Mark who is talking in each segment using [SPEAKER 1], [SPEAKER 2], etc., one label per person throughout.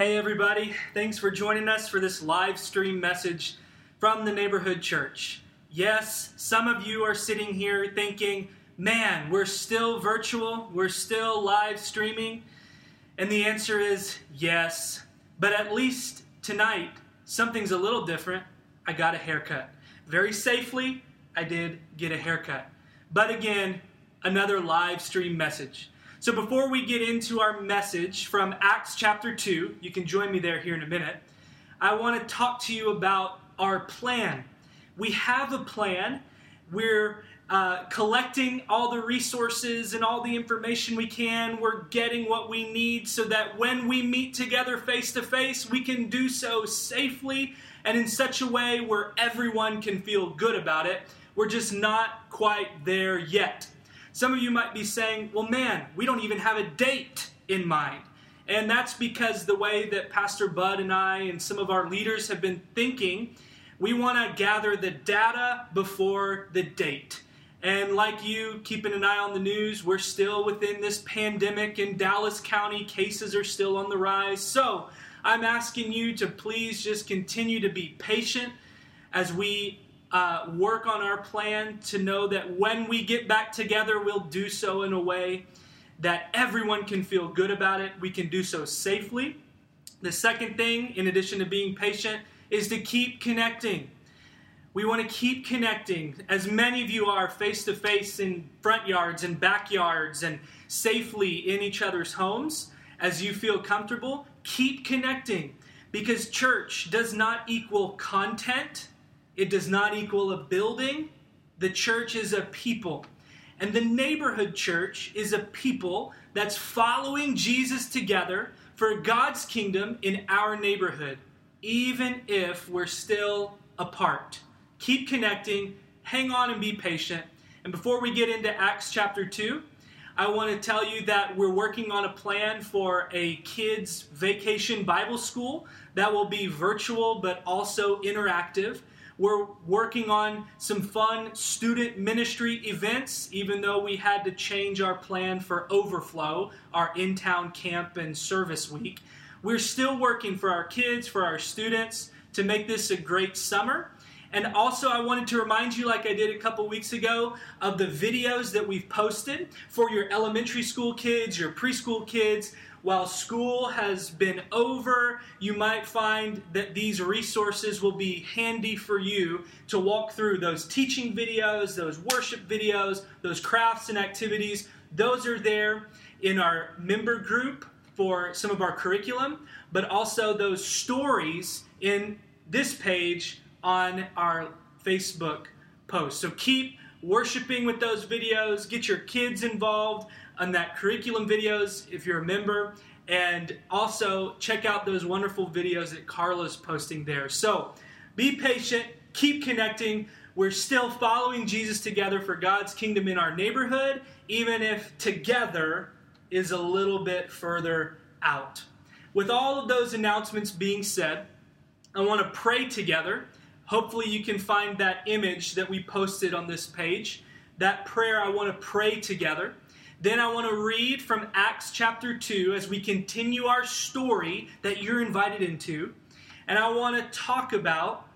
[SPEAKER 1] Hey, everybody. Thanks for joining us for this live stream message from the neighborhood church. Yes, some of you are sitting here thinking, man, we're still virtual, we're still live streaming. And the answer is yes. But at least tonight, something's a little different. I got a haircut. Very safely, I did get a haircut. But again, another live stream message. So before we get into our message from Acts chapter 2, you can join me there here in a minute. I want to talk to you about our plan. We have a plan. We're uh, collecting all the resources and all the information we can. We're getting what we need so that when we meet together face to face, we can do so safely and in such a way where everyone can feel good about it. We're just not quite there yet. Some of you might be saying, well, man, we don't even have a date in mind. And that's because the way that Pastor Bud and I and some of our leaders have been thinking, we want to gather the data before the date. And like you, keeping an eye on the news, we're still within this pandemic in Dallas County. Cases are still on the rise. So I'm asking you to please just continue to be patient as we uh, work on our plan to know that when we get back together, we'll do so in a way that everyone can feel good about it. We can do so safely. The second thing, in addition to being patient, is to keep connecting. We want to keep connecting, as many of you are face to face in front yards and backyards and safely in each other's homes as you feel comfortable. Keep connecting because church does not equal content it does not equal a building. The church is a people. And the neighborhood church is a people that's following Jesus together for God's kingdom in our neighborhood, even if we're still apart. Keep connecting, hang on and be patient. And before we get into Acts chapter 2, I want to tell you that we're working on a plan for a kids' vacation Bible school that will be virtual but also interactive. We're working on some fun student ministry events, even though we had to change our plan for Overflow, our in town camp and service week. We're still working for our kids, for our students, to make this a great summer. And also, I wanted to remind you, like I did a couple weeks ago, of the videos that we've posted for your elementary school kids, your preschool kids, while school has been over, you might find that these resources will be handy for you to walk through those teaching videos, those worship videos, those crafts and activities. Those are there in our member group for some of our curriculum, but also those stories in this page on our Facebook post. So keep worshiping with those videos, get your kids involved on that curriculum videos if you're a member. And also check out those wonderful videos that Carla's posting there. So be patient, keep connecting. We're still following Jesus together for God's kingdom in our neighborhood, even if together is a little bit further out. With all of those announcements being said, I want to pray together. Hopefully, you can find that image that we posted on this page. That prayer, I want to pray together. Then I want to read from Acts chapter 2 as we continue our story that you're invited into. And I want to talk about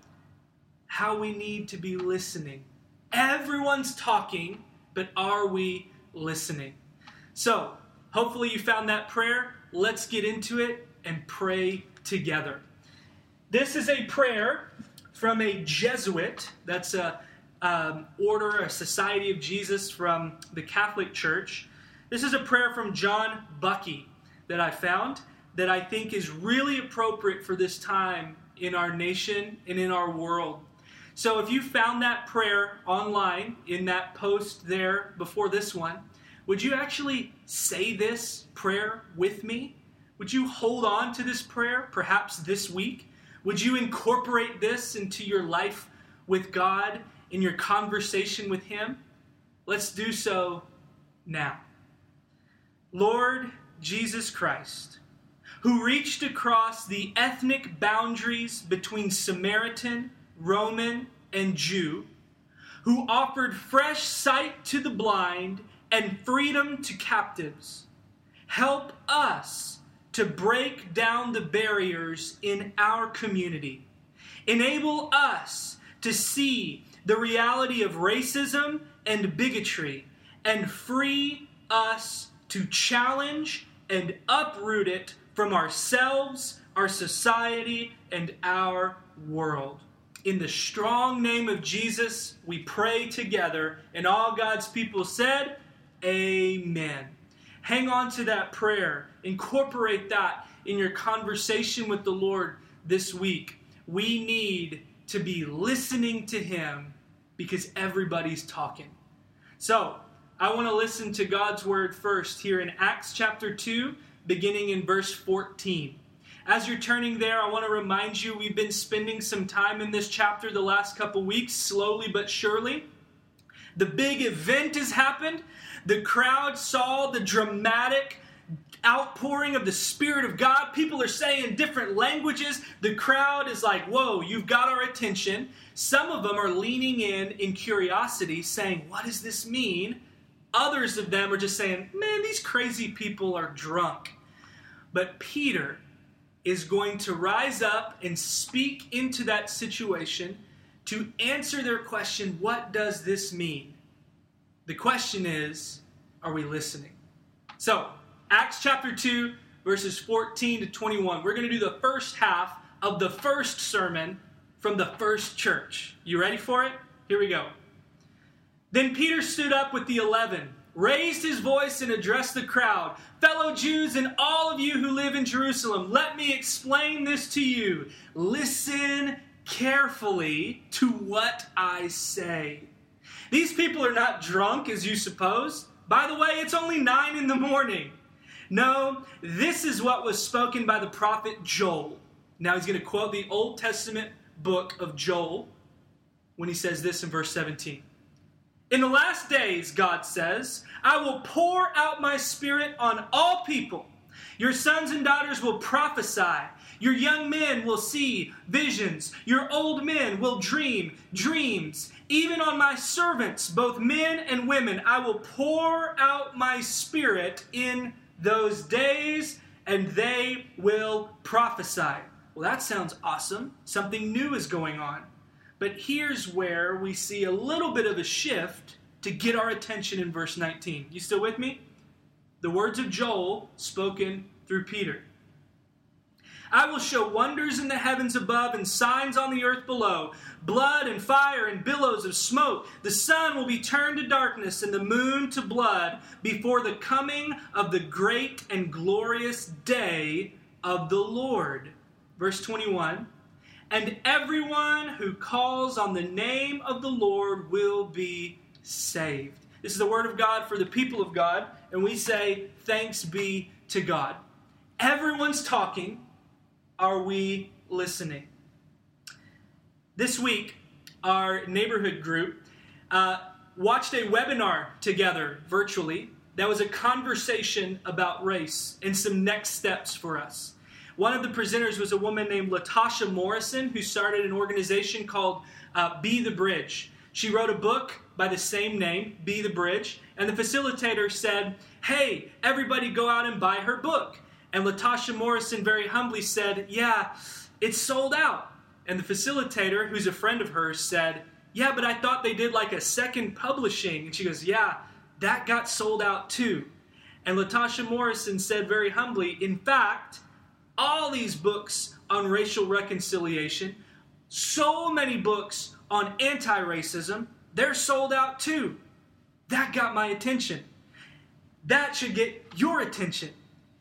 [SPEAKER 1] how we need to be listening. Everyone's talking, but are we listening? So, hopefully, you found that prayer. Let's get into it and pray together. This is a prayer from a Jesuit. That's a um, order, a society of Jesus from the Catholic Church. This is a prayer from John Bucki that I found that I think is really appropriate for this time in our nation and in our world. So if you found that prayer online in that post there before this one, would you actually say this prayer with me? Would you hold on to this prayer perhaps this week? Would you incorporate this into your life with God, in your conversation with Him? Let's do so now. Lord Jesus Christ, who reached across the ethnic boundaries between Samaritan, Roman, and Jew, who offered fresh sight to the blind and freedom to captives, help us to break down the barriers in our community. Enable us to see the reality of racism and bigotry and free us to challenge and uproot it from ourselves, our society, and our world. In the strong name of Jesus, we pray together, and all God's people said, Amen. Hang on to that prayer, incorporate that in your conversation with the Lord this week. We need to be listening to Him because everybody's talking. So, I want to listen to God's word first here in Acts chapter 2, beginning in verse 14. As you're turning there, I want to remind you we've been spending some time in this chapter the last couple weeks, slowly but surely. The big event has happened. The crowd saw the dramatic outpouring of the Spirit of God. People are saying different languages. The crowd is like, Whoa, you've got our attention. Some of them are leaning in in curiosity, saying, What does this mean? Others of them are just saying, Man, these crazy people are drunk. But Peter is going to rise up and speak into that situation to answer their question what does this mean? The question is, are we listening? So, Acts chapter 2, verses 14 to 21. We're going to do the first half of the first sermon from the first church. You ready for it? Here we go. Then Peter stood up with the eleven, raised his voice, and addressed the crowd Fellow Jews and all of you who live in Jerusalem, let me explain this to you. Listen carefully to what I say. These people are not drunk as you suppose. By the way, it's only nine in the morning. No, this is what was spoken by the prophet Joel. Now he's going to quote the Old Testament book of Joel when he says this in verse 17. In the last days, God says, I will pour out my spirit on all people. Your sons and daughters will prophesy. Your young men will see visions. Your old men will dream dreams. Even on my servants, both men and women, I will pour out my spirit in those days, and they will prophesy. Well, that sounds awesome. Something new is going on. But here's where we see a little bit of a shift to get our attention in verse 19. You still with me? The words of Joel spoken through Peter. I will show wonders in the heavens above and signs on the earth below blood and fire and billows of smoke. The sun will be turned to darkness and the moon to blood before the coming of the great and glorious day of the Lord. Verse 21 And everyone who calls on the name of the Lord will be saved. This is the word of God for the people of God, and we say, Thanks be to God. Everyone's talking. Are we listening? This week, our neighborhood group uh, watched a webinar together virtually that was a conversation about race and some next steps for us. One of the presenters was a woman named Latasha Morrison, who started an organization called uh, Be the Bridge. She wrote a book by the same name, Be the Bridge, and the facilitator said, Hey, everybody go out and buy her book. And Latasha Morrison very humbly said, Yeah, it's sold out. And the facilitator, who's a friend of hers, said, Yeah, but I thought they did like a second publishing. And she goes, Yeah, that got sold out too. And Latasha Morrison said very humbly, In fact, all these books on racial reconciliation, so many books on anti racism, they're sold out too. That got my attention. That should get your attention.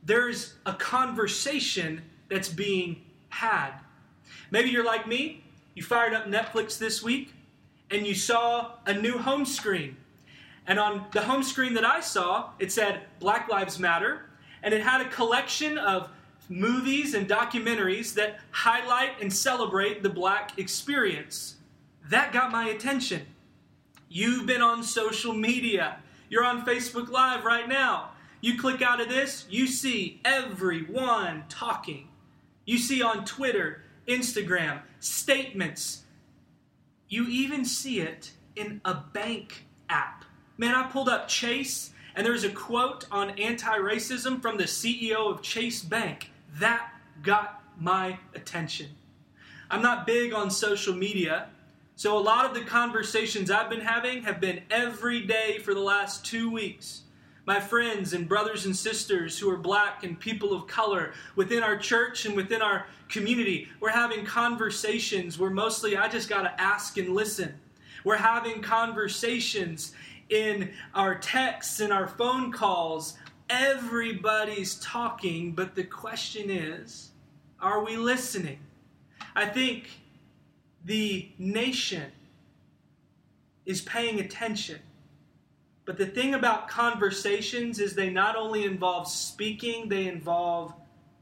[SPEAKER 1] There's a conversation that's being had. Maybe you're like me, you fired up Netflix this week and you saw a new home screen. And on the home screen that I saw, it said Black Lives Matter, and it had a collection of movies and documentaries that highlight and celebrate the black experience. That got my attention. You've been on social media. You're on Facebook Live right now. You click out of this, you see everyone talking. You see on Twitter, Instagram, statements. You even see it in a bank app. Man, I pulled up Chase And there's a quote on anti racism from the CEO of Chase Bank that got my attention. I'm not big on social media, so a lot of the conversations I've been having have been every day for the last two weeks. My friends and brothers and sisters who are black and people of color within our church and within our community, we're having conversations where mostly I just got to ask and listen. We're having conversations in our texts and our phone calls. Everybody's talking, but the question is are we listening? I think the nation is paying attention. But the thing about conversations is they not only involve speaking, they involve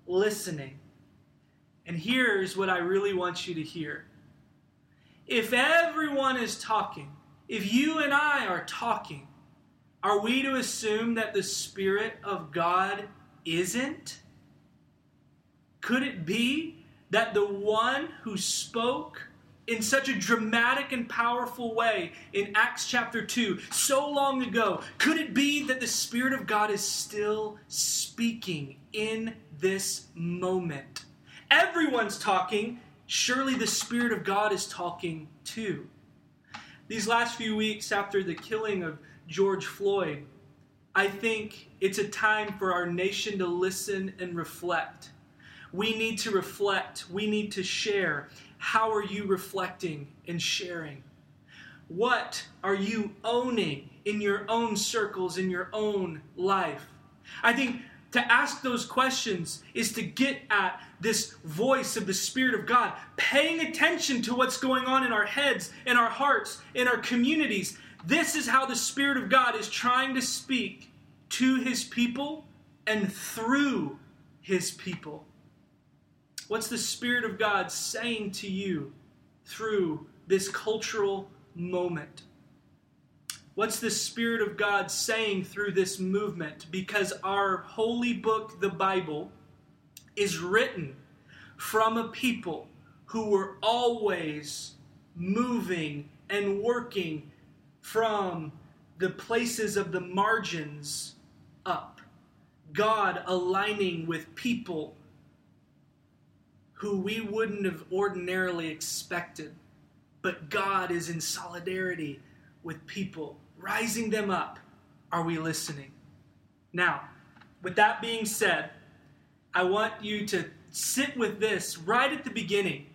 [SPEAKER 1] listening. And here's what I really want you to hear. If everyone is talking, if you and I are talking, are we to assume that the Spirit of God isn't? Could it be that the one who spoke in such a dramatic and powerful way in Acts chapter 2 so long ago, could it be that the Spirit of God is still speaking in this moment? Everyone's talking. Surely the Spirit of God is talking too. These last few weeks after the killing of George Floyd, I think it's a time for our nation to listen and reflect. We need to reflect, we need to share. How are you reflecting and sharing? What are you owning in your own circles, in your own life? I think to ask those questions is to get at this voice of the Spirit of God, paying attention to what's going on in our heads, in our hearts, in our communities. This is how the Spirit of God is trying to speak to His people and through His people. What's the Spirit of God saying to you through this cultural moment? What's the Spirit of God saying through this movement? Because our holy book, the Bible, is written from a people who were always moving and working from the places of the margins up. God aligning with people who we wouldn't have ordinarily expected. But God is in solidarity with people, rising them up. Are we listening? Now, with that being said, I want you to sit with this right at the beginning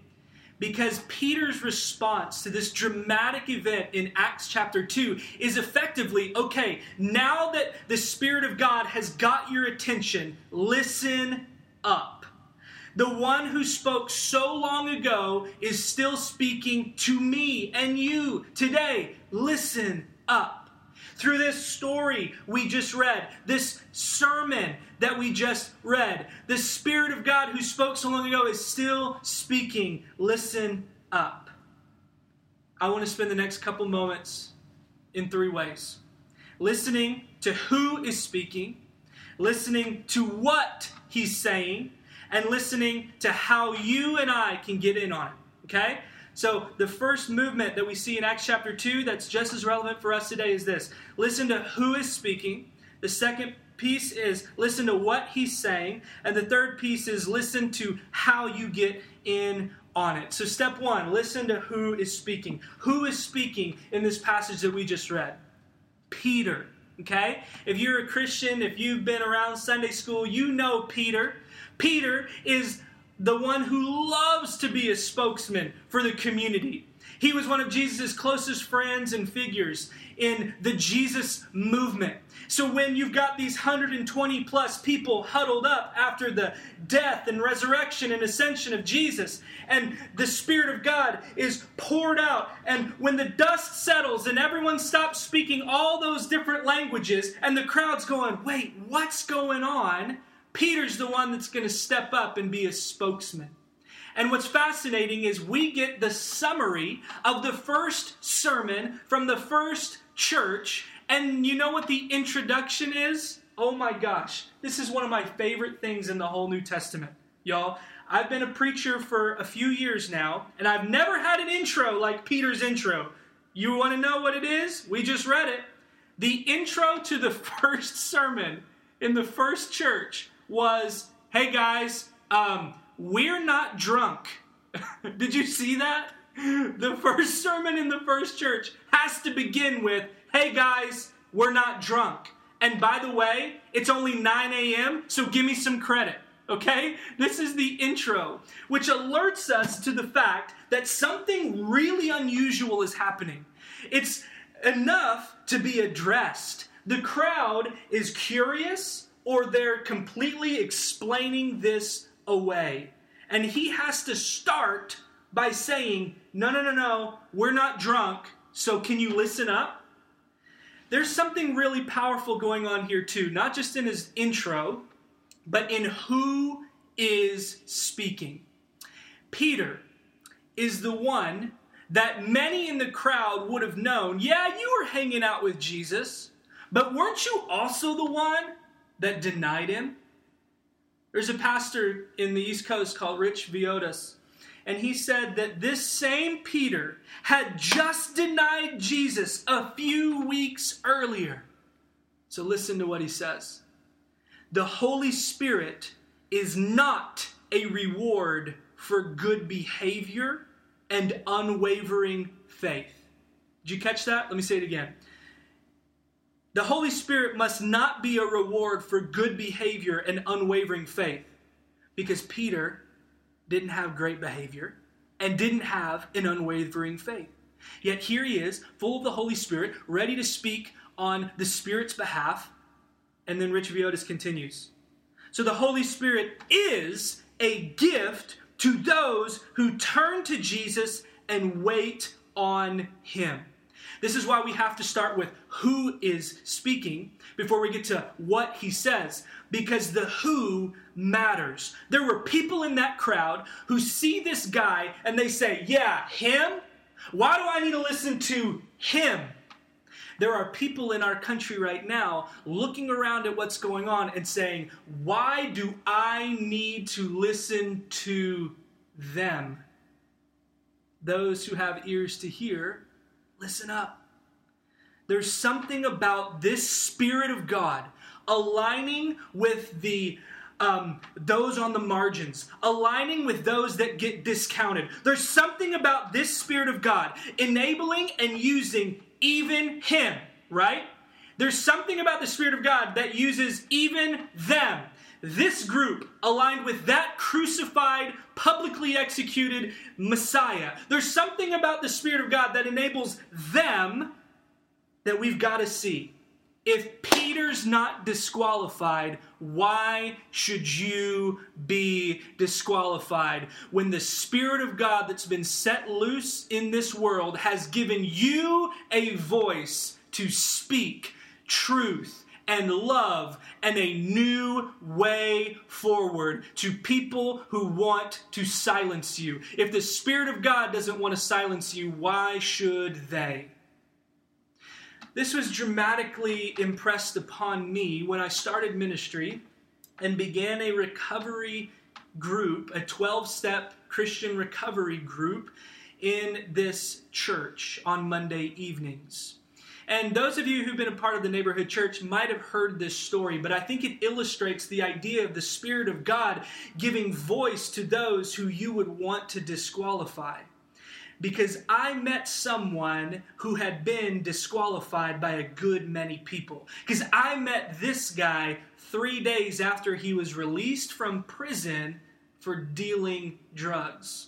[SPEAKER 1] because Peter's response to this dramatic event in Acts chapter 2 is effectively okay, now that the Spirit of God has got your attention, listen up. The one who spoke so long ago is still speaking to me and you today. Listen up. Through this story we just read, this sermon that we just read, the Spirit of God who spoke so long ago is still speaking. Listen up. I want to spend the next couple moments in three ways listening to who is speaking, listening to what he's saying, and listening to how you and I can get in on it. Okay? So, the first movement that we see in Acts chapter 2 that's just as relevant for us today is this listen to who is speaking. The second piece is listen to what he's saying. And the third piece is listen to how you get in on it. So, step one listen to who is speaking. Who is speaking in this passage that we just read? Peter. Okay? If you're a Christian, if you've been around Sunday school, you know Peter. Peter is the one who loves to be a spokesman for the community. He was one of Jesus' closest friends and figures in the Jesus movement. So when you've got these 120 plus people huddled up after the death and resurrection and ascension of Jesus, and the Spirit of God is poured out, and when the dust settles and everyone stops speaking all those different languages, and the crowd's going, wait, what's going on? Peter's the one that's going to step up and be a spokesman. And what's fascinating is we get the summary of the first sermon from the first church. And you know what the introduction is? Oh my gosh, this is one of my favorite things in the whole New Testament. Y'all, I've been a preacher for a few years now, and I've never had an intro like Peter's intro. You want to know what it is? We just read it. The intro to the first sermon in the first church was hey guys, um, we're not drunk. Did you see that? The first sermon in the first church has to begin with hey guys, we're not drunk. And by the way, it's only 9 a.m., so give me some credit. Okay? This is the intro, which alerts us to the fact that something really unusual is happening. It's enough to be addressed. The crowd is curious or they're completely explaining this away. And he has to start by saying, No, no, no, no, we're not drunk, so can you listen up? There's something really powerful going on here, too, not just in his intro, but in who is speaking. Peter is the one that many in the crowd would have known, yeah, you were hanging out with Jesus, but weren't you also the one that denied him? There's a pastor in the East Coast called Rich Villodas, and he said that this same Peter had just denied Jesus a few weeks earlier. So listen to what he says. The Holy Spirit is not a reward for good behavior and unwavering faith. Did you catch that? Let me say it again. The Holy Spirit must not be a reward for good behavior and unwavering faith because Peter didn't have great behavior and didn't have an unwavering faith. Yet here he is, full of the Holy Spirit, ready to speak on the Spirit's behalf. And then Rich Villodas continues. So the Holy Spirit is a gift to those who turn to Jesus and wait on him. This is why we have to start with who is speaking before we get to what he says, because the who matters. There were people in that crowd who see this guy and they say, Yeah, him? Why do I need to listen to him? There are people in our country right now looking around at what's going on and saying, Why do I need to listen to them? Those who have ears to hear, listen up. There's something about this Spirit of God aligning with the um, those on the margins, aligning with those that get discounted. There's something about this Spirit of God enabling and using even Him, right? There's something about the Spirit of God that uses even them. This group aligned with that crucified, publicly executed Messiah. There's something about the Spirit of God that enables them that we've got to see. If Peter's not disqualified, why should you be disqualified? When the Spirit of God that's been set loose in this world has given you a voice to speak truth and love and a new way forward to people who want to silence you. If the Spirit of God doesn't want to silence you, why should they? This was dramatically impressed upon me when I started ministry and began a recovery group, a 12 step Christian recovery group in this church on Monday evenings. And those of you who've been a part of the neighborhood church might have heard this story, but I think it illustrates the idea of the Spirit of God giving voice to those who you would want to disqualify because I met someone who had been disqualified by a good many people. Because I met this guy three days after he was released from prison for dealing drugs.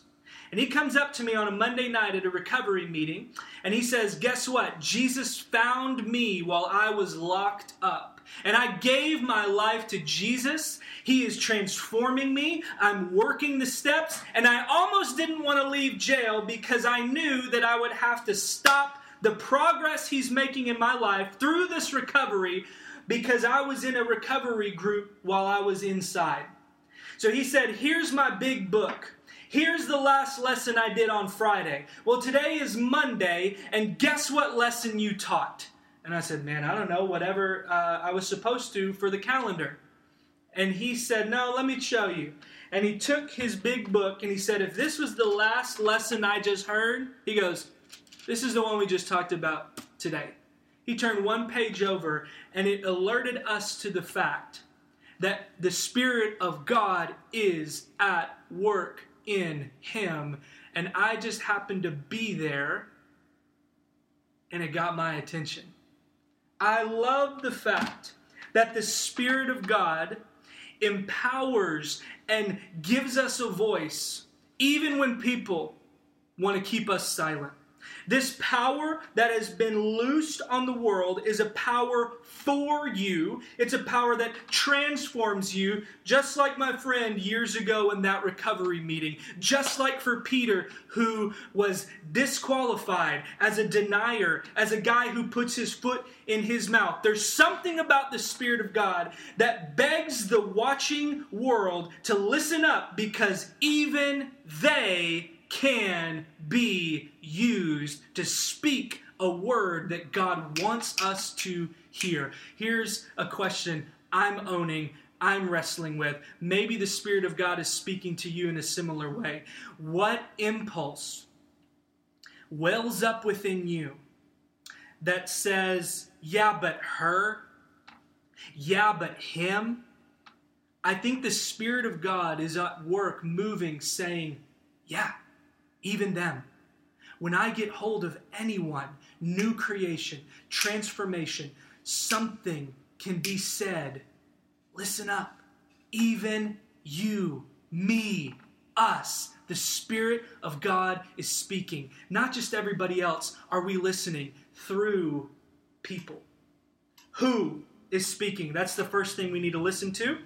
[SPEAKER 1] And he comes up to me on a Monday night at a recovery meeting and he says, Guess what? Jesus found me while I was locked up and I gave my life to Jesus. He is transforming me. I'm working the steps, and I almost didn't want to leave jail because I knew that I would have to stop the progress He's making in my life through this recovery because I was in a recovery group while I was inside. So he said, Here's my big book. Here's the last lesson I did on Friday. Well, today is Monday, and guess what lesson you taught? And I said, Man, I don't know, whatever uh, I was supposed to for the calendar. And he said, No, let me show you. And he took his big book and he said, If this was the last lesson I just heard, he goes, This is the one we just talked about today. He turned one page over and it alerted us to the fact that the Spirit of God is at work in him. And I just happened to be there and it got my attention. I love the fact that the Spirit of God empowers and gives us a voice even when people want to keep us silent. This power that has been loosed on the world is a power for you. It's a power that transforms you, just like my friend years ago in that recovery meeting. Just like for Peter, who was disqualified as a denier, as a guy who puts his foot in his mouth. There's something about the Spirit of God that begs the watching world to listen up because even they can be used to speak a word that God wants us to hear. Here's a question I'm owning. I'm wrestling with. Maybe the Spirit of God is speaking to you in a similar way. What impulse wells up within you that says, yeah, but her? Yeah, but him? I think the Spirit of God is at work, moving, saying, yeah, even them. When I get hold of anyone, new creation, transformation, something can be said. Listen up. Even you, me, us, the Spirit of God is speaking. Not just everybody else. Are we listening through people? Who is speaking? That's the first thing we need to listen to.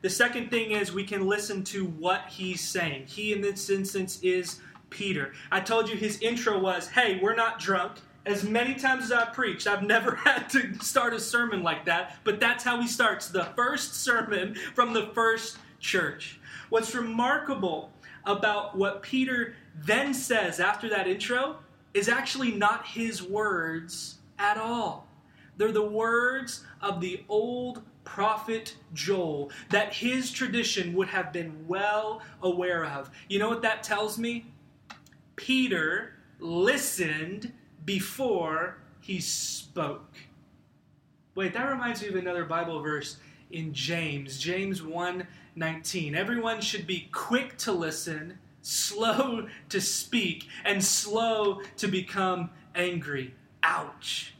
[SPEAKER 1] The second thing is we can listen to what he's saying. He, in this instance, is Peter. I told you his intro was, hey, we're not drunk. As many times as I've preached, I've never had to start a sermon like that, but that's how he starts the first sermon from the first church. What's remarkable about what Peter then says after that intro is actually not his words at all. They're the words of the old prophet Joel that his tradition would have been well aware of. You know what that tells me? Peter listened before he spoke. Wait, that reminds me of another Bible verse in James, James 1:19. Everyone should be quick to listen, slow to speak, and slow to become angry. Ouch.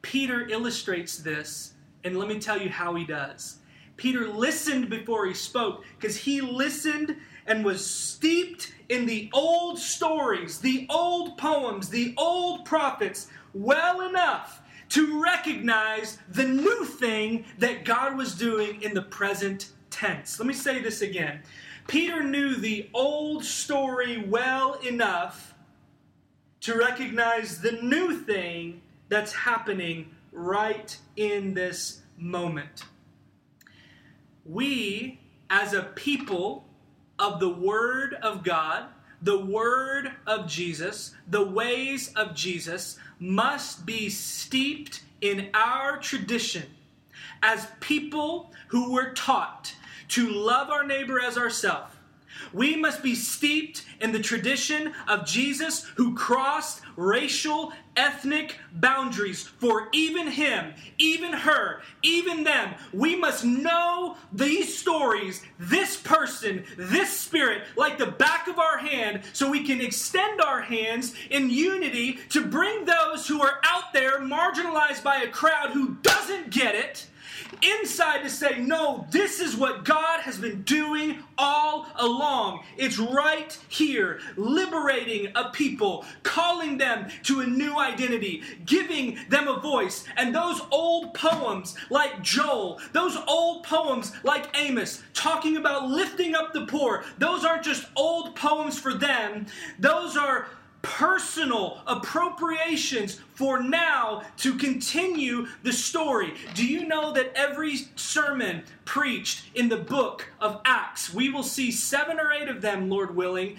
[SPEAKER 1] Peter illustrates this, and let me tell you how he does. Peter listened before he spoke because he listened and was steeped in the old stories, the old poems, the old prophets well enough to recognize the new thing that God was doing in the present tense. Let me say this again. Peter knew the old story well enough to recognize the new thing that's happening right in this moment. We, as a people, of the Word of God, the Word of Jesus, the ways of Jesus, must be steeped in our tradition as people who were taught to love our neighbor as ourselves we must be steeped in the tradition of Jesus who crossed racial, ethnic boundaries for even him, even her, even them. We must know these stories, this person, this spirit, like the back of our hand, so we can extend our hands in unity to bring those who are out there marginalized by a crowd who doesn't get it inside to say, no, this is what God has been doing all along. It's right here, liberating a people, calling them to a new identity, giving them a voice. And those old poems like Joel, those old poems like Amos, talking about lifting up the poor, those aren't just old poems for them, those are personal appropriations for now to continue the story. Do you know that every sermon preached in the book of Acts, we will see seven or eight of them, Lord willing,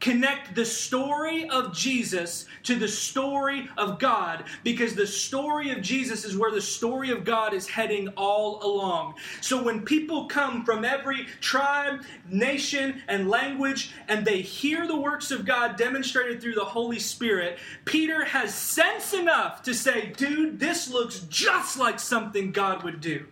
[SPEAKER 1] connect the story of Jesus to the story of God because the story of Jesus is where the story of God is heading all along. So when people come from every tribe, nation, and language and they hear the works of God demonstrated through the Holy Spirit, Peter has sense enough to say, dude, this looks just like something God would do.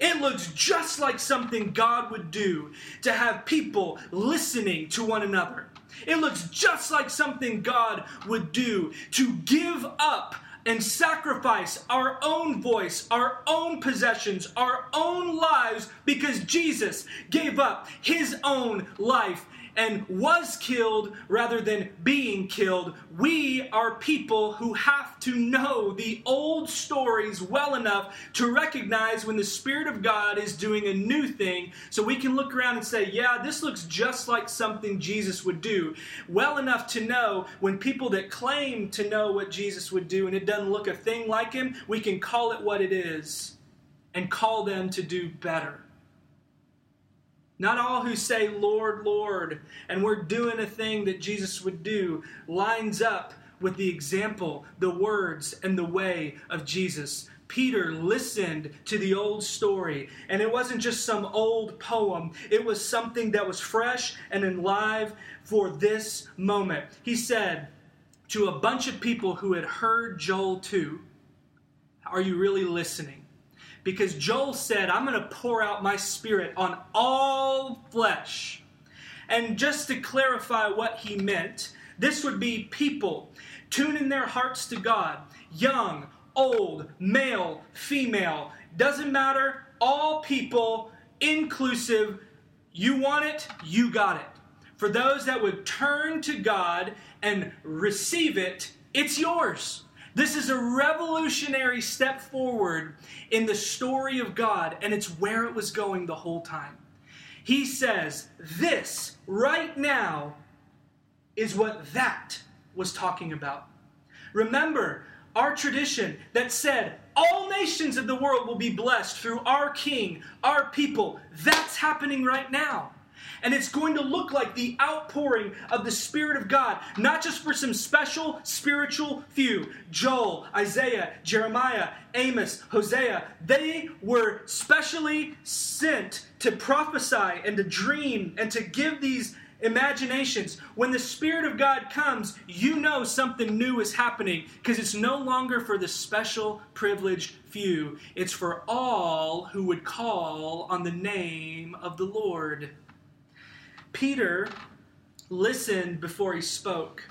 [SPEAKER 1] It looks just like something God would do to have people listening to one another. It looks just like something God would do to give up and sacrifice our own voice, our own possessions, our own lives because Jesus gave up his own life and was killed rather than being killed. We are people who have to know the old stories well enough to recognize when the Spirit of God is doing a new thing so we can look around and say, yeah, this looks just like something Jesus would do. Well enough to know when people that claim to know what Jesus would do and it doesn't look a thing like him, we can call it what it is and call them to do better. Not all who say, Lord, Lord, and we're doing a thing that Jesus would do, lines up with the example, the words, and the way of Jesus. Peter listened to the old story, and it wasn't just some old poem, it was something that was fresh and alive for this moment. He said to a bunch of people who had heard Joel 2, Are you really listening? Because Joel said, I'm going to pour out my spirit on all flesh. And just to clarify what he meant, this would be people tuning their hearts to God, young, old, male, female, doesn't matter, all people, inclusive. You want it, you got it. For those that would turn to God and receive it, it's yours. This is a revolutionary step forward in the story of God, and it's where it was going the whole time. He says, This right now is what that was talking about. Remember our tradition that said, all nations of the world will be blessed through our king, our people. That's happening right now. And it's going to look like the outpouring of the Spirit of God, not just for some special spiritual few Joel, Isaiah, Jeremiah, Amos, Hosea. They were specially sent to prophesy and to dream and to give these imaginations. When the Spirit of God comes, you know something new is happening because it's no longer for the special privileged few, it's for all who would call on the name of the Lord. Peter listened before he spoke.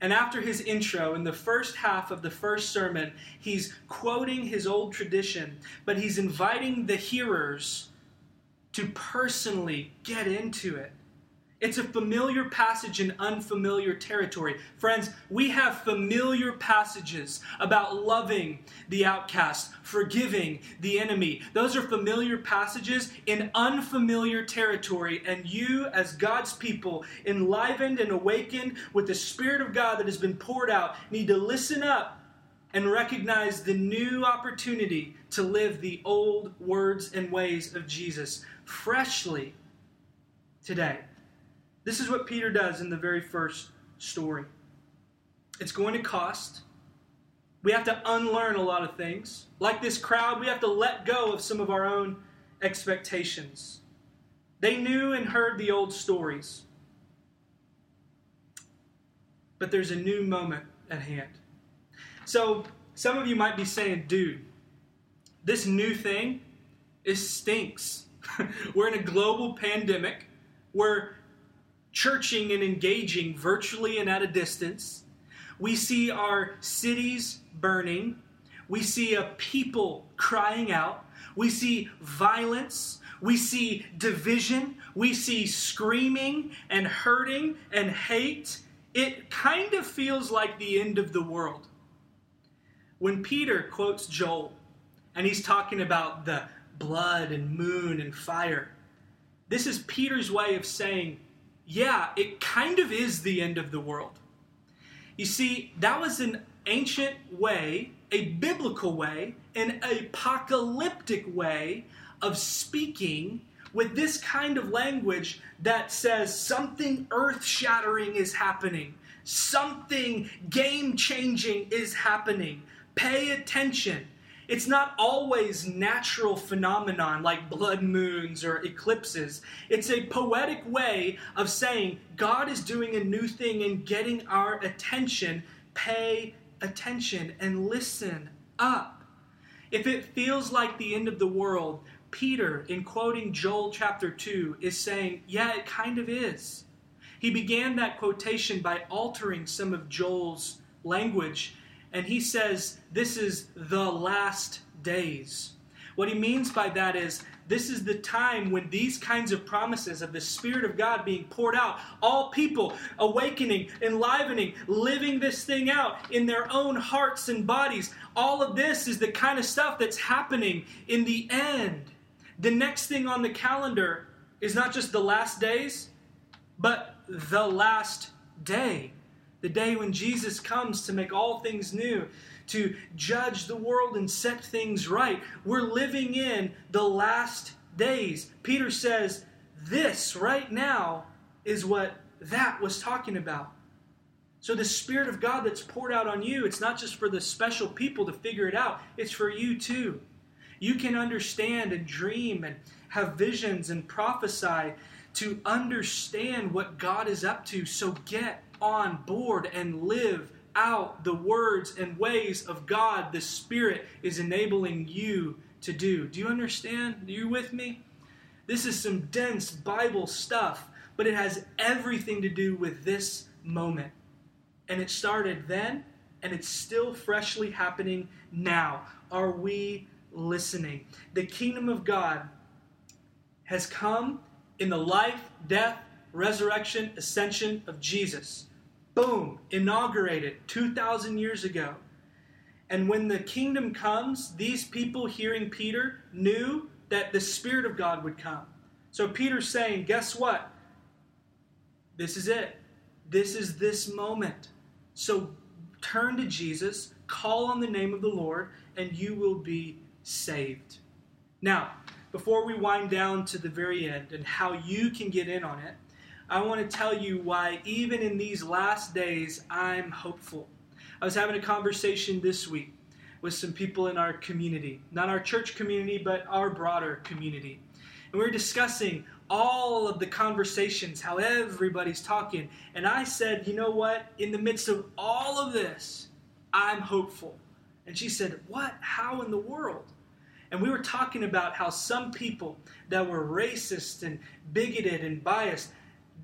[SPEAKER 1] And after his intro, in the first half of the first sermon, he's quoting his old tradition, but he's inviting the hearers to personally get into it. It's a familiar passage in unfamiliar territory. Friends, we have familiar passages about loving the outcast, forgiving the enemy. Those are familiar passages in unfamiliar territory, and you, as God's people, enlivened and awakened with the Spirit of God that has been poured out, need to listen up and recognize the new opportunity to live the old words and ways of Jesus freshly today. This is what Peter does in the very first story. It's going to cost. We have to unlearn a lot of things. Like this crowd, we have to let go of some of our own expectations. They knew and heard the old stories. But there's a new moment at hand. So, some of you might be saying, dude, this new thing, it stinks. We're in a global pandemic where churching and engaging virtually and at a distance. We see our cities burning. We see a people crying out. We see violence. We see division. We see screaming and hurting and hate. It kind of feels like the end of the world. When Peter quotes Joel and he's talking about the blood and moon and fire, this is Peter's way of saying yeah, it kind of is the end of the world. You see, that was an ancient way, a biblical way, an apocalyptic way of speaking with this kind of language that says something earth shattering is happening, something game changing is happening. Pay attention. It's not always natural phenomenon like blood moons or eclipses. It's a poetic way of saying God is doing a new thing and getting our attention. Pay attention and listen up. If it feels like the end of the world, Peter, in quoting Joel chapter 2, is saying, yeah, it kind of is. He began that quotation by altering some of Joel's language and he says this is the last days. What he means by that is this is the time when these kinds of promises of the Spirit of God being poured out, all people awakening, enlivening, living this thing out in their own hearts and bodies. All of this is the kind of stuff that's happening in the end. The next thing on the calendar is not just the last days, but the last day the day when Jesus comes to make all things new, to judge the world and set things right. We're living in the last days. Peter says, This right now is what that was talking about. So, the Spirit of God that's poured out on you, it's not just for the special people to figure it out, it's for you too. You can understand and dream and have visions and prophesy to understand what God is up to. So, get on board and live out the words and ways of God the Spirit is enabling you to do. Do you understand? Are you with me? This is some dense Bible stuff, but it has everything to do with this moment. And it started then, and it's still freshly happening now. Are we listening? The kingdom of God has come in the life, death, resurrection, ascension of Jesus. Boom, inaugurated 2,000 years ago. And when the kingdom comes, these people hearing Peter knew that the Spirit of God would come. So Peter's saying, guess what? This is it. This is this moment. So turn to Jesus, call on the name of the Lord, and you will be saved. Now, before we wind down to the very end and how you can get in on it, I want to tell you why, even in these last days, I'm hopeful. I was having a conversation this week with some people in our community, not our church community, but our broader community. And we were discussing all of the conversations, how everybody's talking. And I said, you know what? In the midst of all of this, I'm hopeful. And she said, What? How in the world? And we were talking about how some people that were racist and bigoted and biased,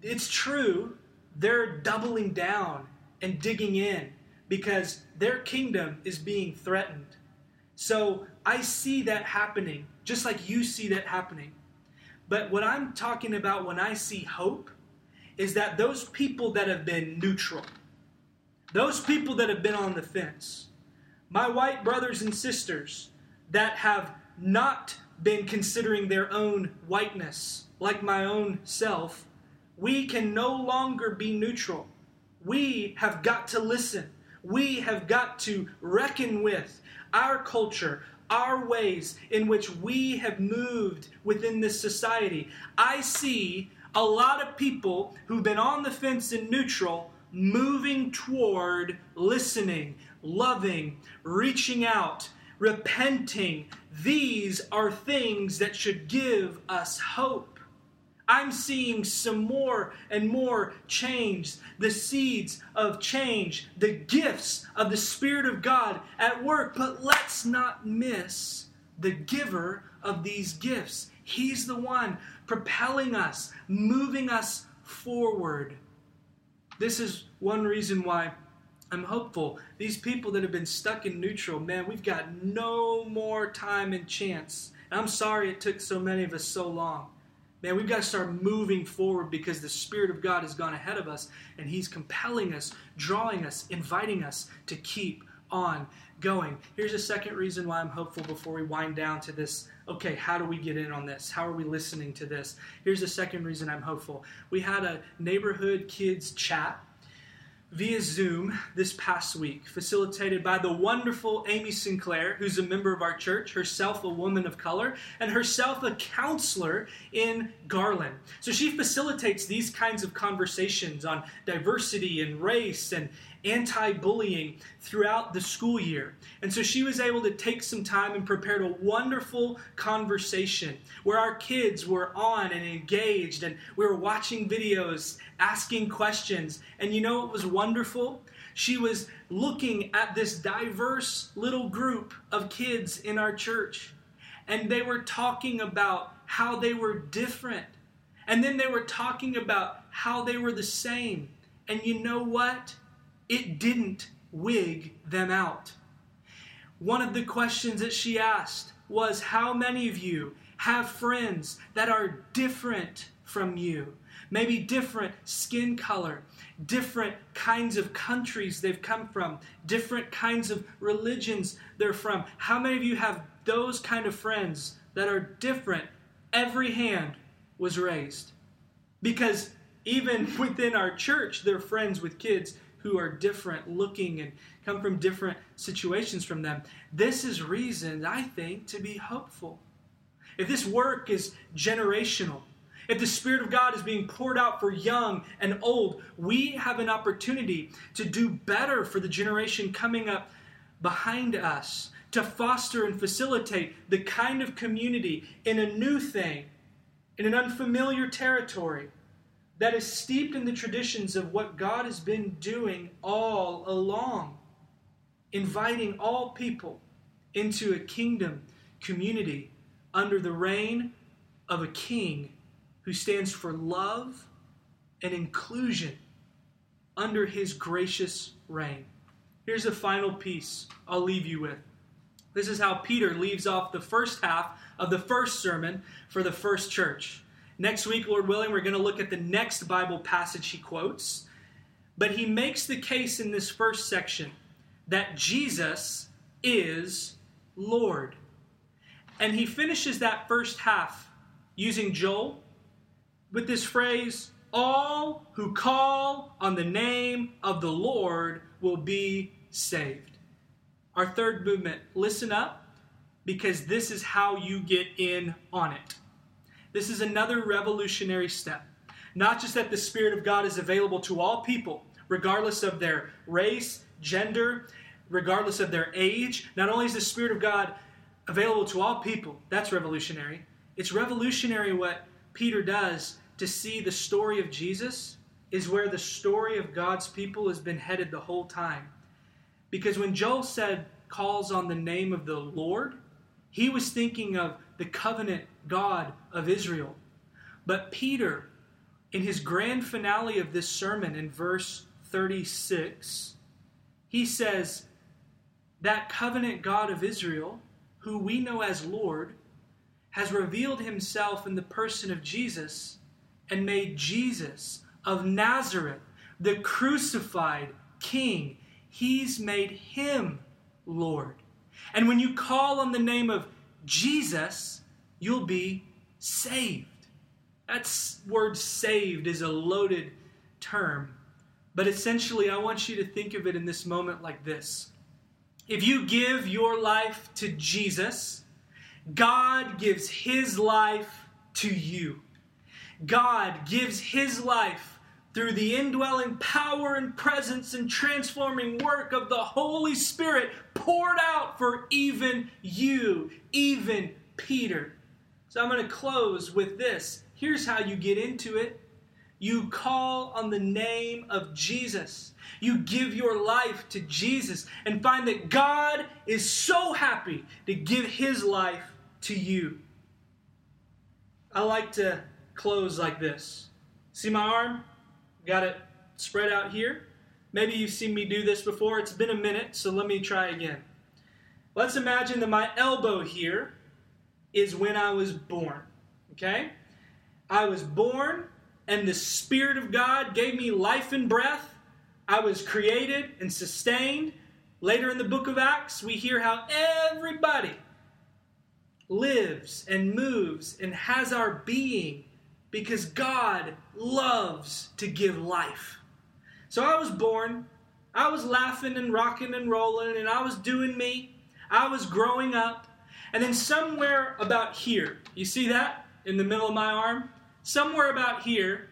[SPEAKER 1] it's true, they're doubling down and digging in because their kingdom is being threatened. So I see that happening, just like you see that happening. But what I'm talking about when I see hope is that those people that have been neutral, those people that have been on the fence, my white brothers and sisters, that have not been considering their own whiteness, like my own self, we can no longer be neutral. We have got to listen. We have got to reckon with our culture, our ways in which we have moved within this society. I see a lot of people who've been on the fence and neutral moving toward listening, loving, reaching out, repenting, these are things that should give us hope. I'm seeing some more and more change, the seeds of change, the gifts of the Spirit of God at work. But let's not miss the giver of these gifts. He's the one propelling us, moving us forward. This is one reason why I'm hopeful. These people that have been stuck in neutral, man, we've got no more time and chance. And I'm sorry it took so many of us so long. Man, we've got to start moving forward because the Spirit of God has gone ahead of us and He's compelling us, drawing us, inviting us to keep on going. Here's a second reason why I'm hopeful before we wind down to this. Okay, how do we get in on this? How are we listening to this? Here's the second reason I'm hopeful. We had a neighborhood kids chat via Zoom this past week, facilitated by the wonderful Amy Sinclair, who's a member of our church, herself a woman of color, and herself a counselor in Garland. So she facilitates these kinds of conversations on diversity and race and anti bullying throughout the school year. And so she was able to take some time and prepared a wonderful conversation where our kids were on and engaged and we were watching videos, asking questions. And you know what was wonderful? She was looking at this diverse little group of kids in our church. And they were talking about how they were different. And then they were talking about how they were the same. And you know what? It didn't wig them out. One of the questions that she asked was How many of you have friends that are different from you? Maybe different skin color, different kinds of countries they've come from, different kinds of religions they're from. How many of you have those kind of friends that are different? Every hand was raised. Because even within our church, they're friends with kids who are different looking and come from different situations from them. This is reason, I think, to be hopeful. If this work is generational, if the Spirit of God is being poured out for young and old, we have an opportunity to do better for the generation coming up behind us, to foster and facilitate the kind of community in a new thing, in an unfamiliar territory that is steeped in the traditions of what God has been doing all along, inviting all people into a kingdom community under the reign of a king who stands for love and inclusion under his gracious reign. Here's a final piece I'll leave you with. This is how Peter leaves off the first half of the first sermon for the first church. Next week, Lord willing, we're going to look at the next Bible passage he quotes. But he makes the case in this first section that Jesus is Lord. And he finishes that first half using Joel with this phrase All who call on the name of the Lord will be saved. Our third movement, listen up, because this is how you get in on it. This is another revolutionary step. Not just that the Spirit of God is available to all people, regardless of their race, gender, regardless of their age. Not only is the Spirit of God available to all people, that's revolutionary. It's revolutionary what Peter does to see the story of Jesus is where the story of God's people has been headed the whole time. Because when Joel said, calls on the name of the Lord, he was thinking of the covenant God of Israel. But Peter, in his grand finale of this sermon in verse 36, he says, That covenant God of Israel, who we know as Lord, has revealed himself in the person of Jesus and made Jesus of Nazareth, the crucified King. He's made him Lord. And when you call on the name of Jesus, you'll be saved. That word saved is a loaded term. But essentially, I want you to think of it in this moment like this If you give your life to Jesus, God gives his life to you. God gives his life through the indwelling power and presence and transforming work of the Holy Spirit poured out for even you, even Peter. So I'm going to close with this. Here's how you get into it you call on the name of Jesus. You give your life to Jesus and find that God is so happy to give his life to you. I like to close like this. See my arm? Got it spread out here. Maybe you've seen me do this before. It's been a minute, so let me try again. Let's imagine that my elbow here is when I was born. Okay? I was born, and the Spirit of God gave me life and breath. I was created and sustained. Later in the book of Acts, we hear how everybody lives and moves and has our being because God loves to give life. So I was born. I was laughing and rocking and rolling, and I was doing me. I was growing up. And then somewhere about here, you see that in the middle of my arm? Somewhere about here,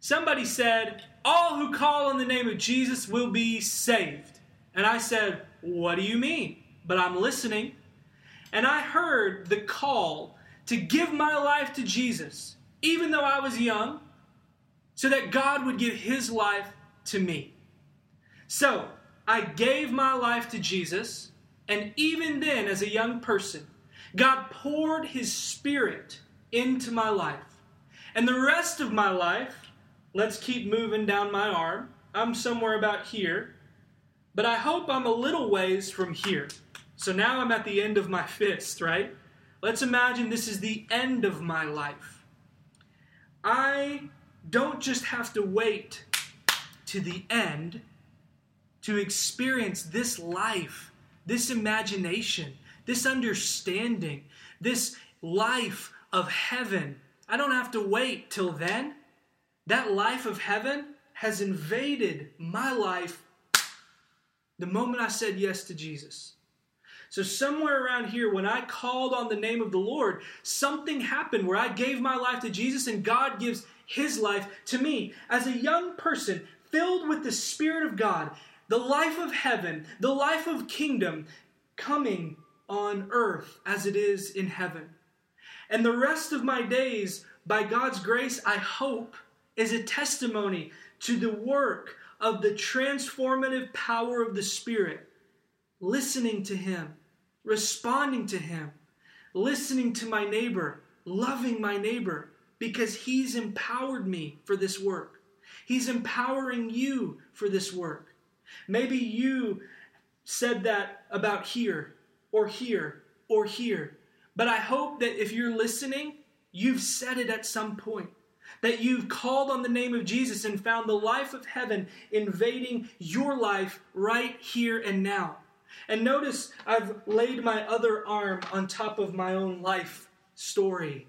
[SPEAKER 1] somebody said, All who call on the name of Jesus will be saved. And I said, What do you mean? But I'm listening. And I heard the call to give my life to Jesus, even though I was young, so that God would give his life to me. So I gave my life to Jesus, and even then, as a young person, God poured his spirit into my life. And the rest of my life, let's keep moving down my arm. I'm somewhere about here, but I hope I'm a little ways from here. So now I'm at the end of my fist, right? Let's imagine this is the end of my life. I don't just have to wait to the end to experience this life, this imagination, this understanding, this life of heaven. I don't have to wait till then. That life of heaven has invaded my life the moment I said yes to Jesus. So, somewhere around here, when I called on the name of the Lord, something happened where I gave my life to Jesus and God gives his life to me. As a young person filled with the Spirit of God, the life of heaven, the life of kingdom coming on earth as it is in heaven. And the rest of my days, by God's grace, I hope, is a testimony to the work of the transformative power of the Spirit, listening to Him, responding to Him, listening to my neighbor, loving my neighbor, because He's empowered me for this work. He's empowering you for this work. Maybe you said that about here, or here, or here. But I hope that if you're listening, you've said it at some point. That you've called on the name of Jesus and found the life of heaven invading your life right here and now. And notice I've laid my other arm on top of my own life story.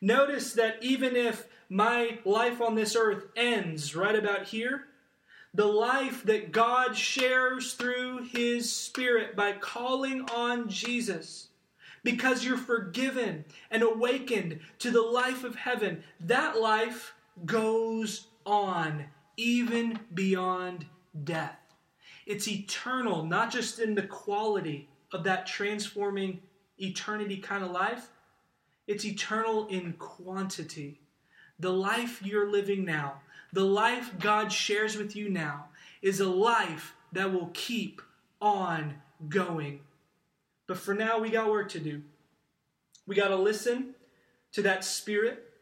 [SPEAKER 1] Notice that even if my life on this earth ends right about here, the life that God shares through His Spirit by calling on Jesus. Because you're forgiven and awakened to the life of heaven, that life goes on even beyond death. It's eternal, not just in the quality of that transforming eternity kind of life, it's eternal in quantity. The life you're living now the life God shares with you now is a life that will keep on going. But for now, we got work to do. We got to listen to that Spirit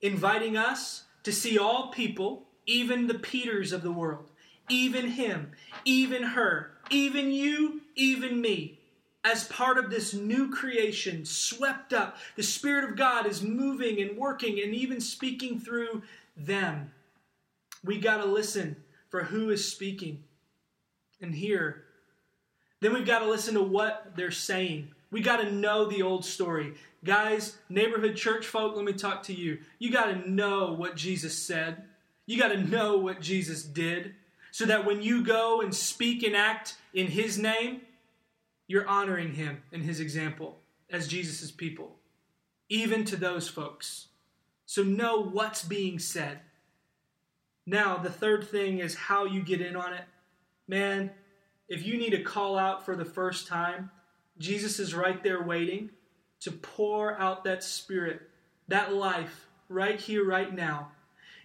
[SPEAKER 1] inviting us to see all people, even the Peters of the world, even him, even her, even you, even me, as part of this new creation, swept up. The Spirit of God is moving and working and even speaking through them. We got to listen for who is speaking and hear. Then we've got to listen to what they're saying. We got to know the old story. Guys, neighborhood church folk, let me talk to you. You got to know what Jesus said. You got to know what Jesus did so that when you go and speak and act in his name, you're honoring him and his example as Jesus' people, even to those folks. So know what's being said. Now, the third thing is how you get in on it. Man, if you need to call out for the first time, Jesus is right there waiting to pour out that spirit, that life, right here, right now.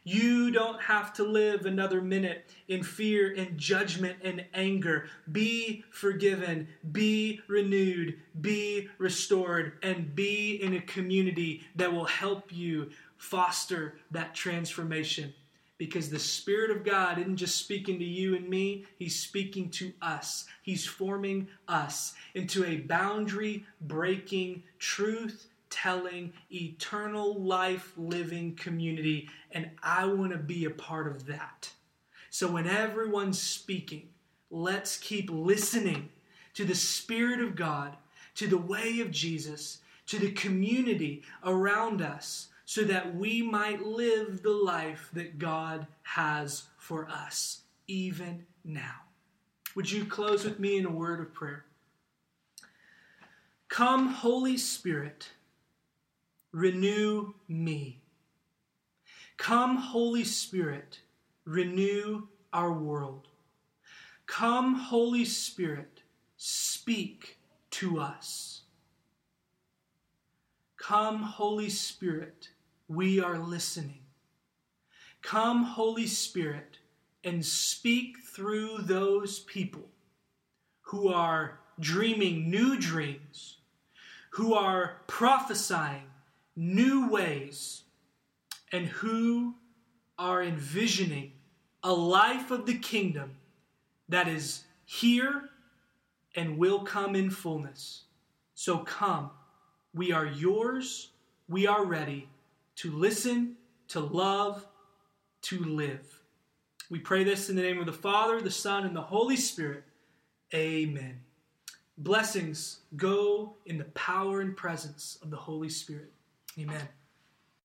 [SPEAKER 1] You don't have to live another minute in fear and judgment and anger. Be forgiven, be renewed, be restored, and be in a community that will help you foster that transformation because the Spirit of God isn't just speaking to you and me, He's speaking to us. He's forming us into a boundary breaking, truth telling, eternal life living community. And I want to be a part of that. So when everyone's speaking, let's keep listening to the Spirit of God, to the way of Jesus, to the community around us so that we might live the life that God has for us. even now. Would you close with me in a word of prayer? Come, Holy Spirit, renew me. Come, Holy Spirit, renew our world. Come, Holy Spirit, speak to us. Come, Holy Spirit, we are listening. Come, Holy Spirit, and speak through those people who are dreaming new dreams, who are prophesying new ways, and who are envisioning a life of the kingdom that is here and will come in fullness. So come, we are yours, we are ready to listen, to love, to live. We pray this in the name of the Father, the Son, and the Holy Spirit. Amen. Blessings go in the power and presence of the Holy Spirit. Amen.